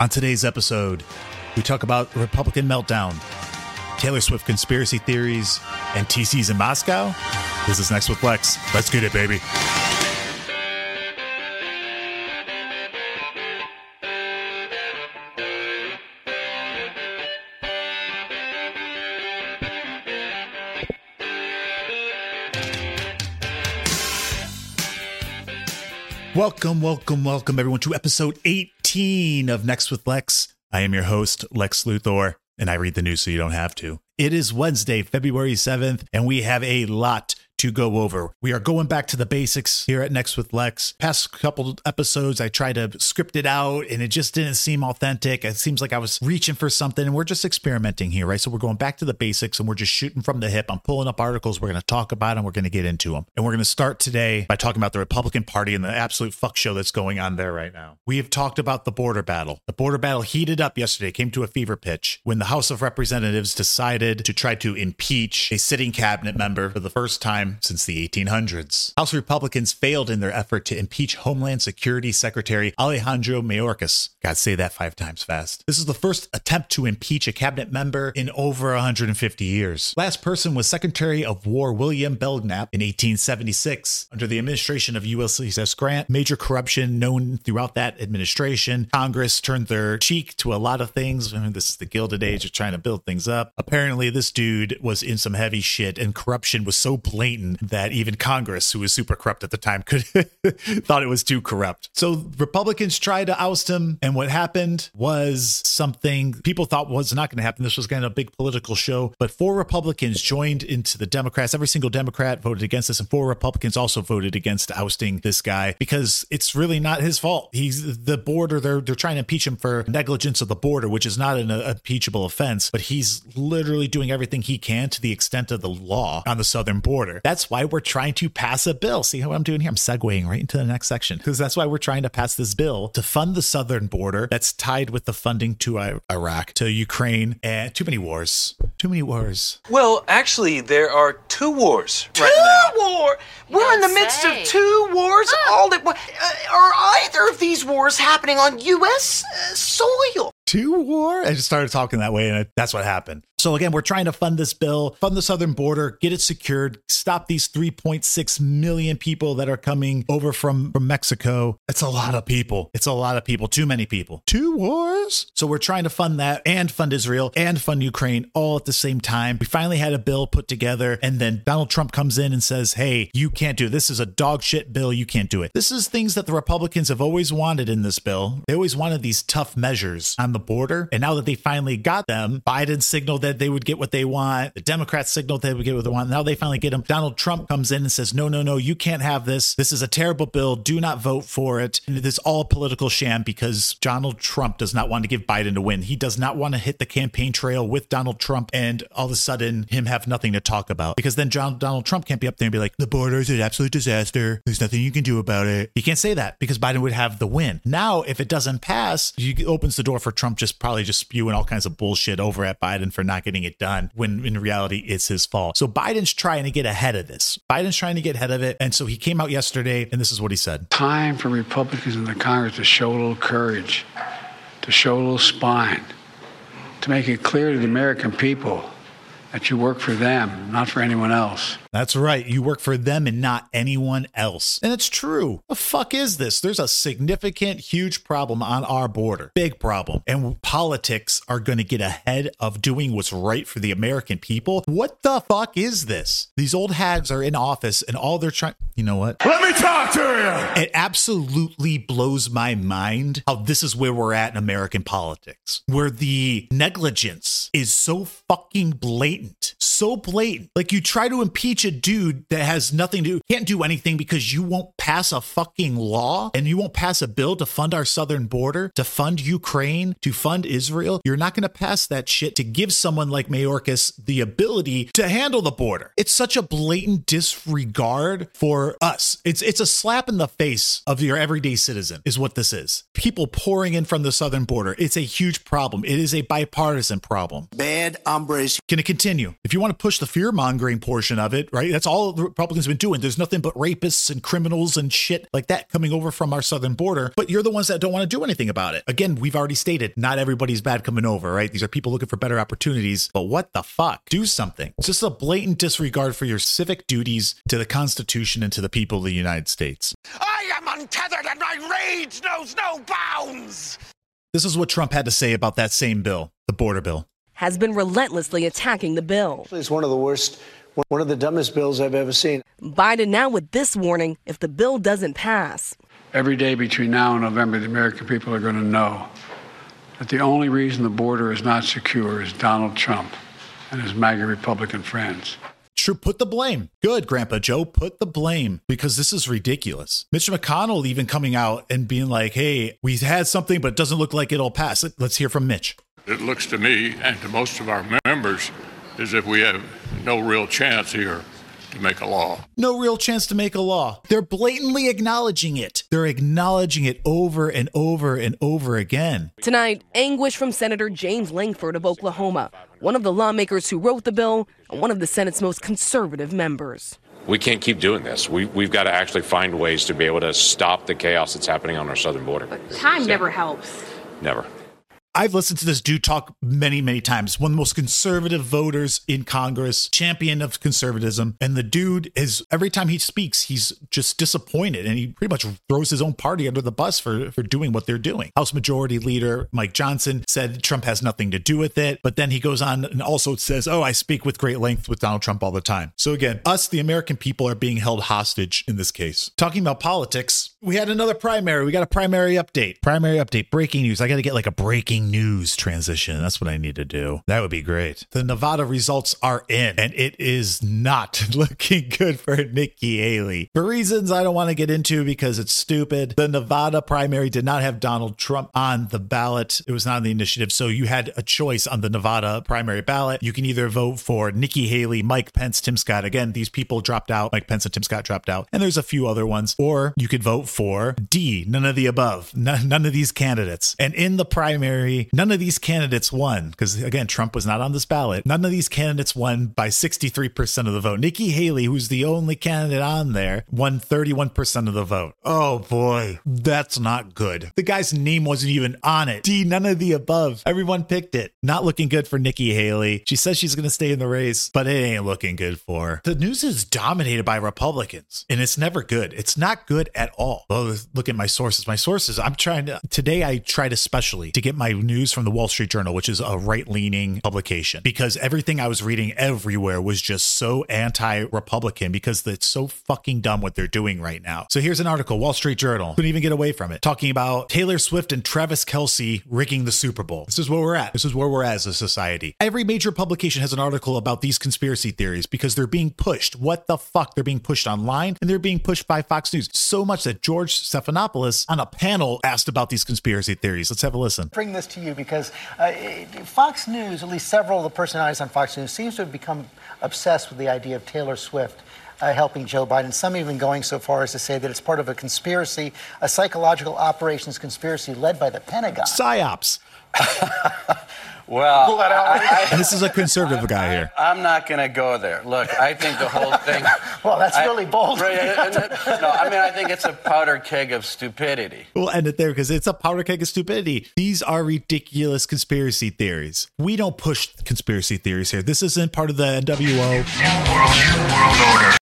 On today's episode, we talk about Republican meltdown, Taylor Swift conspiracy theories, and TC's in Moscow. This is Next with Lex. Let's get it, baby. Welcome, welcome, welcome, everyone, to episode 18 of Next with Lex. I am your host, Lex Luthor, and I read the news so you don't have to. It is Wednesday, February 7th, and we have a lot to go over. We are going back to the basics here at Next with Lex. Past couple episodes, I tried to script it out and it just didn't seem authentic. It seems like I was reaching for something and we're just experimenting here, right? So we're going back to the basics and we're just shooting from the hip. I'm pulling up articles. We're going to talk about them. We're going to get into them. And we're going to start today by talking about the Republican Party and the absolute fuck show that's going on there right now. We have talked about the border battle. The border battle heated up yesterday, came to a fever pitch when the House of Representatives decided to try to impeach a sitting cabinet member for the first time since the 1800s. House Republicans failed in their effort to impeach Homeland Security Secretary Alejandro Mayorkas. God, say that five times fast. This is the first attempt to impeach a cabinet member in over 150 years. Last person was Secretary of War William Belknap in 1876. Under the administration of Ulysses S. Grant, major corruption known throughout that administration. Congress turned their cheek to a lot of things. I mean, this is the Gilded Age of trying to build things up. Apparently, this dude was in some heavy shit, and corruption was so blatant that even Congress, who was super corrupt at the time, could thought it was too corrupt. So Republicans tried to oust him, and what happened was something people thought was not going to happen. This was going to be a big political show, but four Republicans joined into the Democrats. Every single Democrat voted against this, and four Republicans also voted against ousting this guy because it's really not his fault. He's the border. They're they're trying to impeach him for negligence of the border, which is not an uh, impeachable offense, but he's literally doing everything he can to the extent of the law on the southern border. That's why we're trying to pass a bill. See how I'm doing here? I'm segueing right into the next section because that's why we're trying to pass this bill to fund the southern border that's tied with the funding to Iraq, to Ukraine, and too many wars. Too many wars. Well, actually, there are two wars Two right now. war. We're in the midst of two wars. All that once. Uh, are either of these wars happening on U.S. uh, soil? Two war? I just started talking that way, and it- that's what happened. So again, we're trying to fund this bill, fund the southern border, get it secured, stop these 3.6 million people that are coming over from, from Mexico. It's a lot of people. It's a lot of people. Too many people. Two wars? So we're trying to fund that and fund Israel and fund Ukraine all at the same time. We finally had a bill put together, and then Donald Trump comes in and says, Hey, you can't do it. This is a dog shit bill. You can't do it. This is things that the Republicans have always wanted in this bill. They always wanted these tough measures on the border. And now that they finally got them, Biden signaled that they would get what they want. The Democrats signaled they would get what they want. Now they finally get them. Donald Trump comes in and says, No, no, no, you can't have this. This is a terrible bill. Do not vote for it. And it is all political sham because Donald Trump does not want to give Biden a win. He does not want to hit the campaign trail with Donald Trump and all of a sudden him have nothing to talk about because then John, Donald Trump can't be up there and be like, the border is an absolute disaster. There's nothing you can do about it. He can't say that because Biden would have the win. Now, if it doesn't pass, he opens the door for Trump just probably just spewing all kinds of bullshit over at Biden for not getting it done when in reality it's his fault. So Biden's trying to get ahead of this. Biden's trying to get ahead of it. And so he came out yesterday and this is what he said. time for Republicans in the Congress to show a little courage, to show a little spine, to make it clear to the American people that you work for them, not for anyone else. That's right. You work for them and not anyone else. And it's true. The fuck is this? There's a significant, huge problem on our border. Big problem. And politics are going to get ahead of doing what's right for the American people. What the fuck is this? These old hags are in office and all they're trying. You know what? Let me talk to you. It absolutely blows my mind how this is where we're at in American politics, where the negligence is so fucking blatant, so blatant. Like you try to impeach a dude that has nothing to do, can't do anything because you won't pass a fucking law and you won't pass a bill to fund our southern border, to fund Ukraine, to fund Israel. You're not going to pass that shit to give someone like Mayorkas the ability to handle the border. It's such a blatant disregard for us. It's it's a slap in the face of your everyday citizen is what this is. People pouring in from the southern border. It's a huge problem. It is a bipartisan problem. Bad hombres. Can it continue? If you want to push the fear mongering portion of it, right? That's all the Republicans have been doing. There's nothing but rapists and criminals and shit like that coming over from our southern border. But you're the ones that don't want to do anything about it. Again, we've already stated not everybody's bad coming over, right? These are people looking for better opportunities. But what the fuck? Do something. It's just a blatant disregard for your civic duties to the Constitution and to the people of the United States. I am untethered and my rage knows no bounds! This is what Trump had to say about that same bill, the border bill. Has been relentlessly attacking the bill. It's one of the worst, one of the dumbest bills I've ever seen. Biden now with this warning if the bill doesn't pass. Every day between now and November, the American people are going to know that the only reason the border is not secure is Donald Trump and his MAGA Republican friends. True, put the blame. Good, Grandpa Joe, put the blame because this is ridiculous. Mitch McConnell even coming out and being like, hey, we had something, but it doesn't look like it'll pass. Let's hear from Mitch. It looks to me and to most of our members as if we have no real chance here to make a law. No real chance to make a law. They're blatantly acknowledging it. They're acknowledging it over and over and over again. Tonight, anguish from Senator James Lankford of Oklahoma, one of the lawmakers who wrote the bill and one of the Senate's most conservative members. We can't keep doing this. We, we've got to actually find ways to be able to stop the chaos that's happening on our southern border. Time never helps. Never. I've listened to this dude talk many, many times. One of the most conservative voters in Congress, champion of conservatism. And the dude is, every time he speaks, he's just disappointed. And he pretty much throws his own party under the bus for, for doing what they're doing. House Majority Leader Mike Johnson said Trump has nothing to do with it. But then he goes on and also says, Oh, I speak with great length with Donald Trump all the time. So again, us, the American people, are being held hostage in this case. Talking about politics, we had another primary. We got a primary update. Primary update. Breaking news. I got to get like a breaking news transition. That's what I need to do. That would be great. The Nevada results are in, and it is not looking good for Nikki Haley for reasons I don't want to get into because it's stupid. The Nevada primary did not have Donald Trump on the ballot, it was not on the initiative. So you had a choice on the Nevada primary ballot. You can either vote for Nikki Haley, Mike Pence, Tim Scott. Again, these people dropped out. Mike Pence and Tim Scott dropped out. And there's a few other ones. Or you could vote for D, none of the above, none, none of these candidates. And in the primary, none of these candidates won because, again, Trump was not on this ballot. None of these candidates won by 63% of the vote. Nikki Haley, who's the only candidate on there, won 31% of the vote. Oh boy, that's not good. The guy's name wasn't even on it. D, none of the above. Everyone picked it. Not looking good for Nikki Haley. She says she's going to stay in the race, but it ain't looking good for her. The news is dominated by Republicans, and it's never good. It's not good at all. Well, look at my sources. My sources, I'm trying to, today I tried especially to get my news from the Wall Street Journal, which is a right leaning publication, because everything I was reading everywhere was just so anti Republican because it's so fucking dumb what they're doing right now. So here's an article, Wall Street Journal, couldn't even get away from it, talking about Taylor Swift and Travis Kelce rigging the Super Bowl. This is where we're at. This is where we're at as a society. Every major publication has an article about these conspiracy theories because they're being pushed. What the fuck? They're being pushed online and they're being pushed by Fox News. So much that George Stephanopoulos on a panel asked about these conspiracy theories. Let's have a listen. Bring this to you because uh, Fox News, at least several of the personalities on Fox News, seems to have become obsessed with the idea of Taylor Swift. Uh, helping Joe Biden. Some even going so far as to say that it's part of a conspiracy, a psychological operations conspiracy led by the Pentagon. Psyops. Well, I, and this is a conservative guy here. I'm not going to go there. Look, I think the whole thing. well, that's I, really bold. Right, no, I mean, I think it's a powder keg of stupidity. We'll end it there because it's a powder keg of stupidity. These are ridiculous conspiracy theories. We don't push conspiracy theories here. This isn't part of the NWO.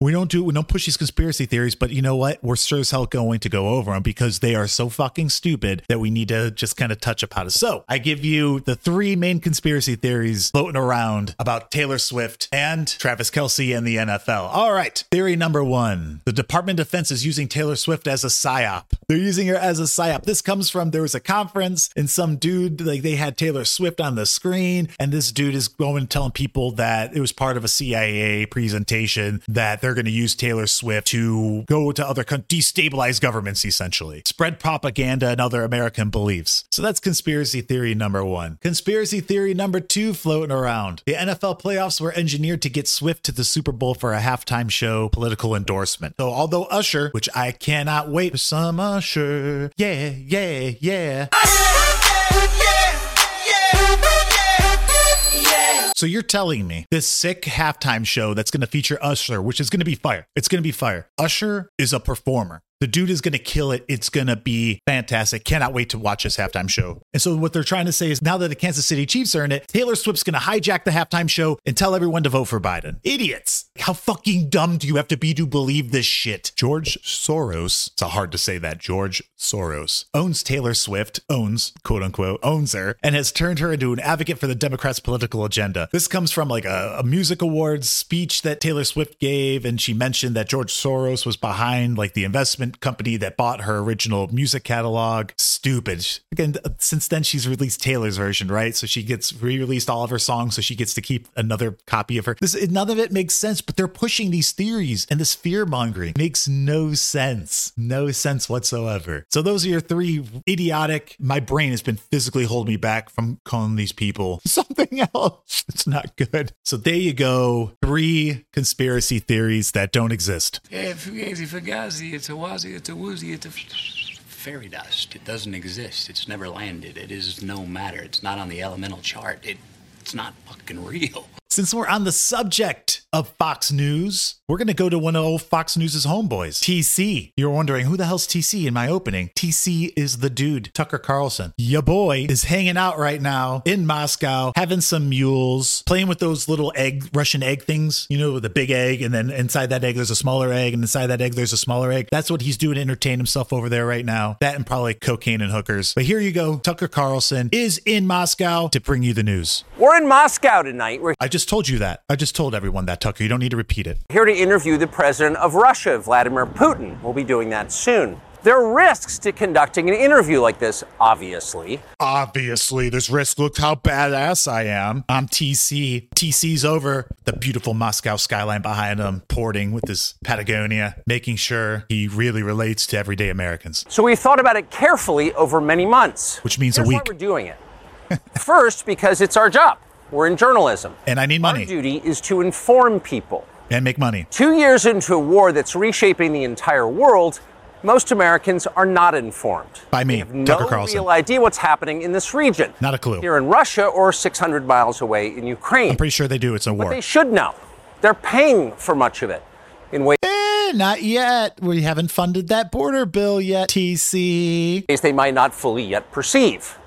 We don't do we don't push these conspiracy theories, but you know what? We're sure as hell going to go over them because they are so fucking stupid that we need to just kind of touch upon it. So I give you the three main conspiracy theories floating around about Taylor Swift and Travis Kelce and the NFL. All right. Theory number one the Department of Defense is using Taylor Swift as a psyop. They're using her as a psyop. This comes from there was a conference and some dude, like they had Taylor Swift on the screen, and this dude is going telling people that it was part of a CIA presentation that they're going to use Taylor Swift to go to other countries, destabilize governments essentially, spread propaganda and other American beliefs. So that's conspiracy theory number one. Conspiracy theory number two floating around. The NFL playoffs were engineered to get Swift to the Super Bowl for a halftime show political endorsement. So although Usher, which I cannot wait for some Usher, yeah, yeah, yeah. So you're telling me this sick halftime show that's going to feature Usher, which is going to be fire. It's going to be fire. Usher is a performer. The dude is going to kill it. It's going to be fantastic. Cannot wait to watch this halftime show. And so, what they're trying to say is now that the Kansas City Chiefs are in it, Taylor Swift's going to hijack the halftime show and tell everyone to vote for Biden. Idiots. How fucking dumb do you have to be to believe this shit? George Soros, it's hard to say that, George Soros, owns Taylor Swift, owns, quote unquote, owns her, and has turned her into an advocate for the Democrats' political agenda. This comes from like a, a music awards speech that Taylor Swift gave, and she mentioned that George Soros was behind like the investment company that bought her original music catalog. Stupid. Again, since then she's released Taylor's version, right? So she gets re-released all of her songs, so she gets to keep another copy of her. This none of it makes sense, but they're pushing these theories and this fear mongering makes no sense, no sense whatsoever. So those are your three idiotic. My brain has been physically holding me back from calling these people something else. It's not good. So there you go. Three conspiracy theories that don't exist. Yeah, fugazi, fugazi, it's a wazi, it's a woozy, it's a fairy dust. It doesn't exist. It's never landed. It is no matter. It's not on the elemental chart. It, it's not fucking real. Since we're on the subject of Fox News, we're going to go to one of old Fox News's homeboys, TC. You're wondering, who the hell's TC in my opening? TC is the dude, Tucker Carlson. Ya boy is hanging out right now in Moscow, having some mules, playing with those little egg, Russian egg things, you know, the big egg, and then inside that egg, there's a smaller egg, and inside that egg, there's a smaller egg. That's what he's doing to entertain himself over there right now. That and probably cocaine and hookers. But here you go. Tucker Carlson is in Moscow to bring you the news. We're in Moscow tonight. We're I just told you that. I just told everyone that, Tucker. You don't need to repeat it. here to interview the president of Russia, Vladimir Putin. We'll be doing that soon. There are risks to conducting an interview like this, obviously. Obviously, there's risk. Look how badass I am. I'm TC. TC's over the beautiful Moscow skyline behind him, porting with his Patagonia, making sure he really relates to everyday Americans, So we thought about it carefully over many months. which means a week. why we're doing it. First, because it's our job. We're in journalism. And I need money. Our duty is to inform people. and make money. Two years into a war that's reshaping the entire world, most Americans are not informed. By me, Have Tucker no Carlson. real idea what's happening in this region. Not a clue. Here in Russia or 600 miles away in Ukraine. I'm pretty sure they do. It's a war. But they should know. They're paying for much of it in ways Eh, not yet. We haven't funded that border bill yet, TC. they might not fully yet perceive.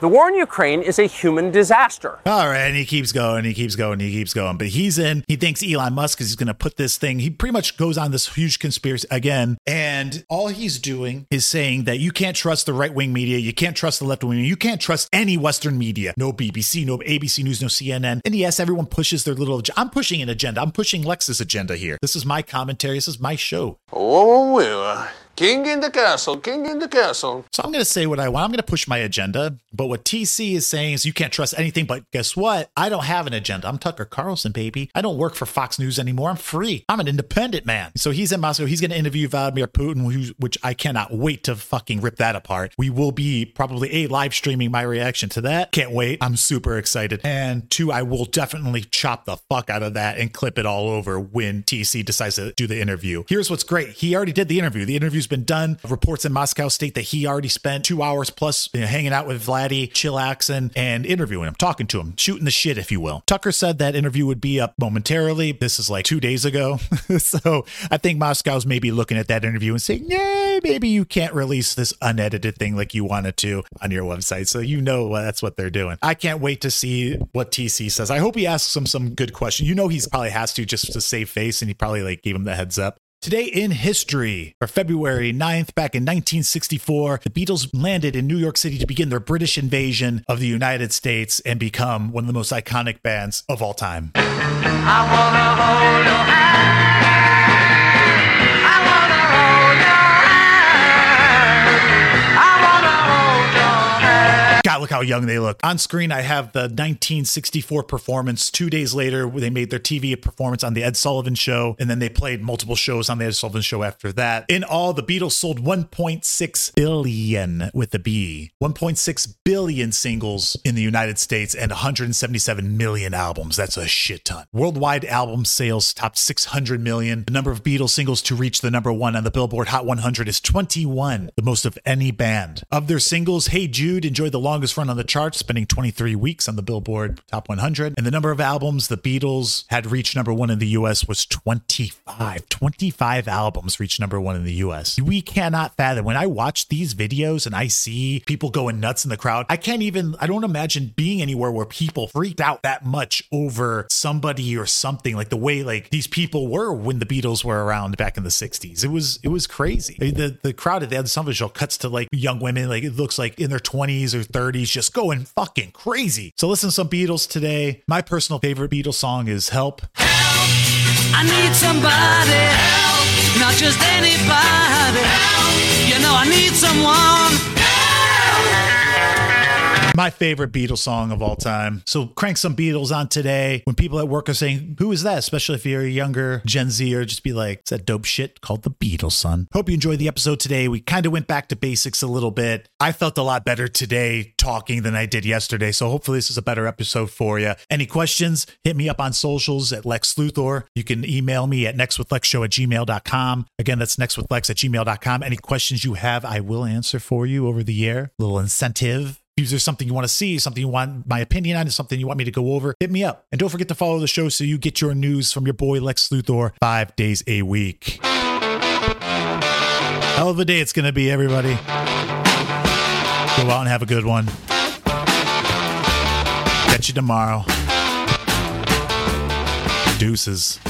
The war in Ukraine is a human disaster. All right, and he keeps going, he keeps going, he keeps going. But he's in. He thinks Elon Musk is going to put this thing. He pretty much goes on this huge conspiracy again, and all he's doing is saying that you can't trust the right wing media, you can't trust the left wing, media, you can't trust any Western media. No BBC, no ABC News, no CNN. And yes, everyone pushes their little. ag- I'm pushing an agenda. I'm pushing Lex's agenda here. This is my commentary. This is my show. Oh, well, king in the castle, king in the castle. So I'm going to say what I want. I'm going to push my agenda. But what TC is saying is you can't trust anything. But guess what? I don't have an agenda. I'm Tucker Carlson, baby. I don't work for Fox News anymore. I'm free. I'm an independent man. So he's in Moscow. He's going to interview Vladimir Putin, which I cannot wait to fucking rip that apart. We will be probably a live streaming my reaction to that. Can't wait. I'm super excited. And two, I will definitely chop the fuck out of that and clip it all over when TC decides to do the interview. Here's what's great. He already did the interview. The interview's been done. Reports in Moscow state that he already spent two hours plus you know, hanging out with Vladdy, chillaxing, and interviewing him, talking to him, shooting the shit, if you will. Tucker said that interview would be up momentarily. This is like two days ago. so I think Moscow's maybe looking at that interview and saying, yeah, maybe you can't release this unedited thing like you wanted to on your website. So you know uh, that's what they're doing. I can't wait to see what TC says. I hope he asks him some good question. You know, he's probably has to just to save face, and he probably like gave him the heads up. Today in history, for February 9th, back in 1964, the Beatles landed in New York City to begin their British invasion of the United States and become one of the most iconic bands of all time. God, look how young they look. On screen, I have the 1964 performance. Two days later, they made their TV performance on The Ed Sullivan Show, and then they played multiple shows on The Ed Sullivan Show after that. In all, the Beatles sold 1.6 billion with a B, 1.6 billion singles in the United States, and 177 million albums. That's a shit ton. Worldwide album sales topped 600 million. The number of Beatles singles to reach the number one on the Billboard Hot 100 is 21, the most of any band. Of their singles, Hey Jude enjoyed the longest run on the charts, spending 23 weeks on the Billboard Top 100. And the number of albums the Beatles had reached number one in the US was 25. 25 albums reached number one in the US. We cannot fathom. When I watch these videos and I see people going nuts in the crowd, I can't even, I don't imagine being anywhere where people freaked out that much over somebody or something like the way like these people were when the Beatles were around back in the 60s. It was, it was crazy. The, the crowd at the end of the show cuts to like young women, like it looks like in their 20s or 30s, just going fucking crazy. So listen to some Beatles today. My personal favorite Beatles song is Help. I need somebody help, not just anybody help. You know I need someone. My favorite Beatles song of all time. So crank some Beatles on today. When people at work are saying, Who is that? Especially if you're a younger Gen Z or just be like, It's that dope shit called the Beatles, son. Hope you enjoyed the episode today. We kind of went back to basics a little bit. I felt a lot better today talking than I did yesterday. So hopefully this is a better episode for you. Any questions? Hit me up on socials at Lex Luthor. You can email me at nextwithlexshow at gmail.com. Again, that's nextwithlex at gmail.com. Any questions you have, I will answer for you over the air. Little incentive. If there's something you want to see, something you want my opinion on, something you want me to go over, hit me up. And don't forget to follow the show so you get your news from your boy Lex Luthor five days a week. Hell of a day it's going to be, everybody. Go out and have a good one. Catch you tomorrow. Deuces.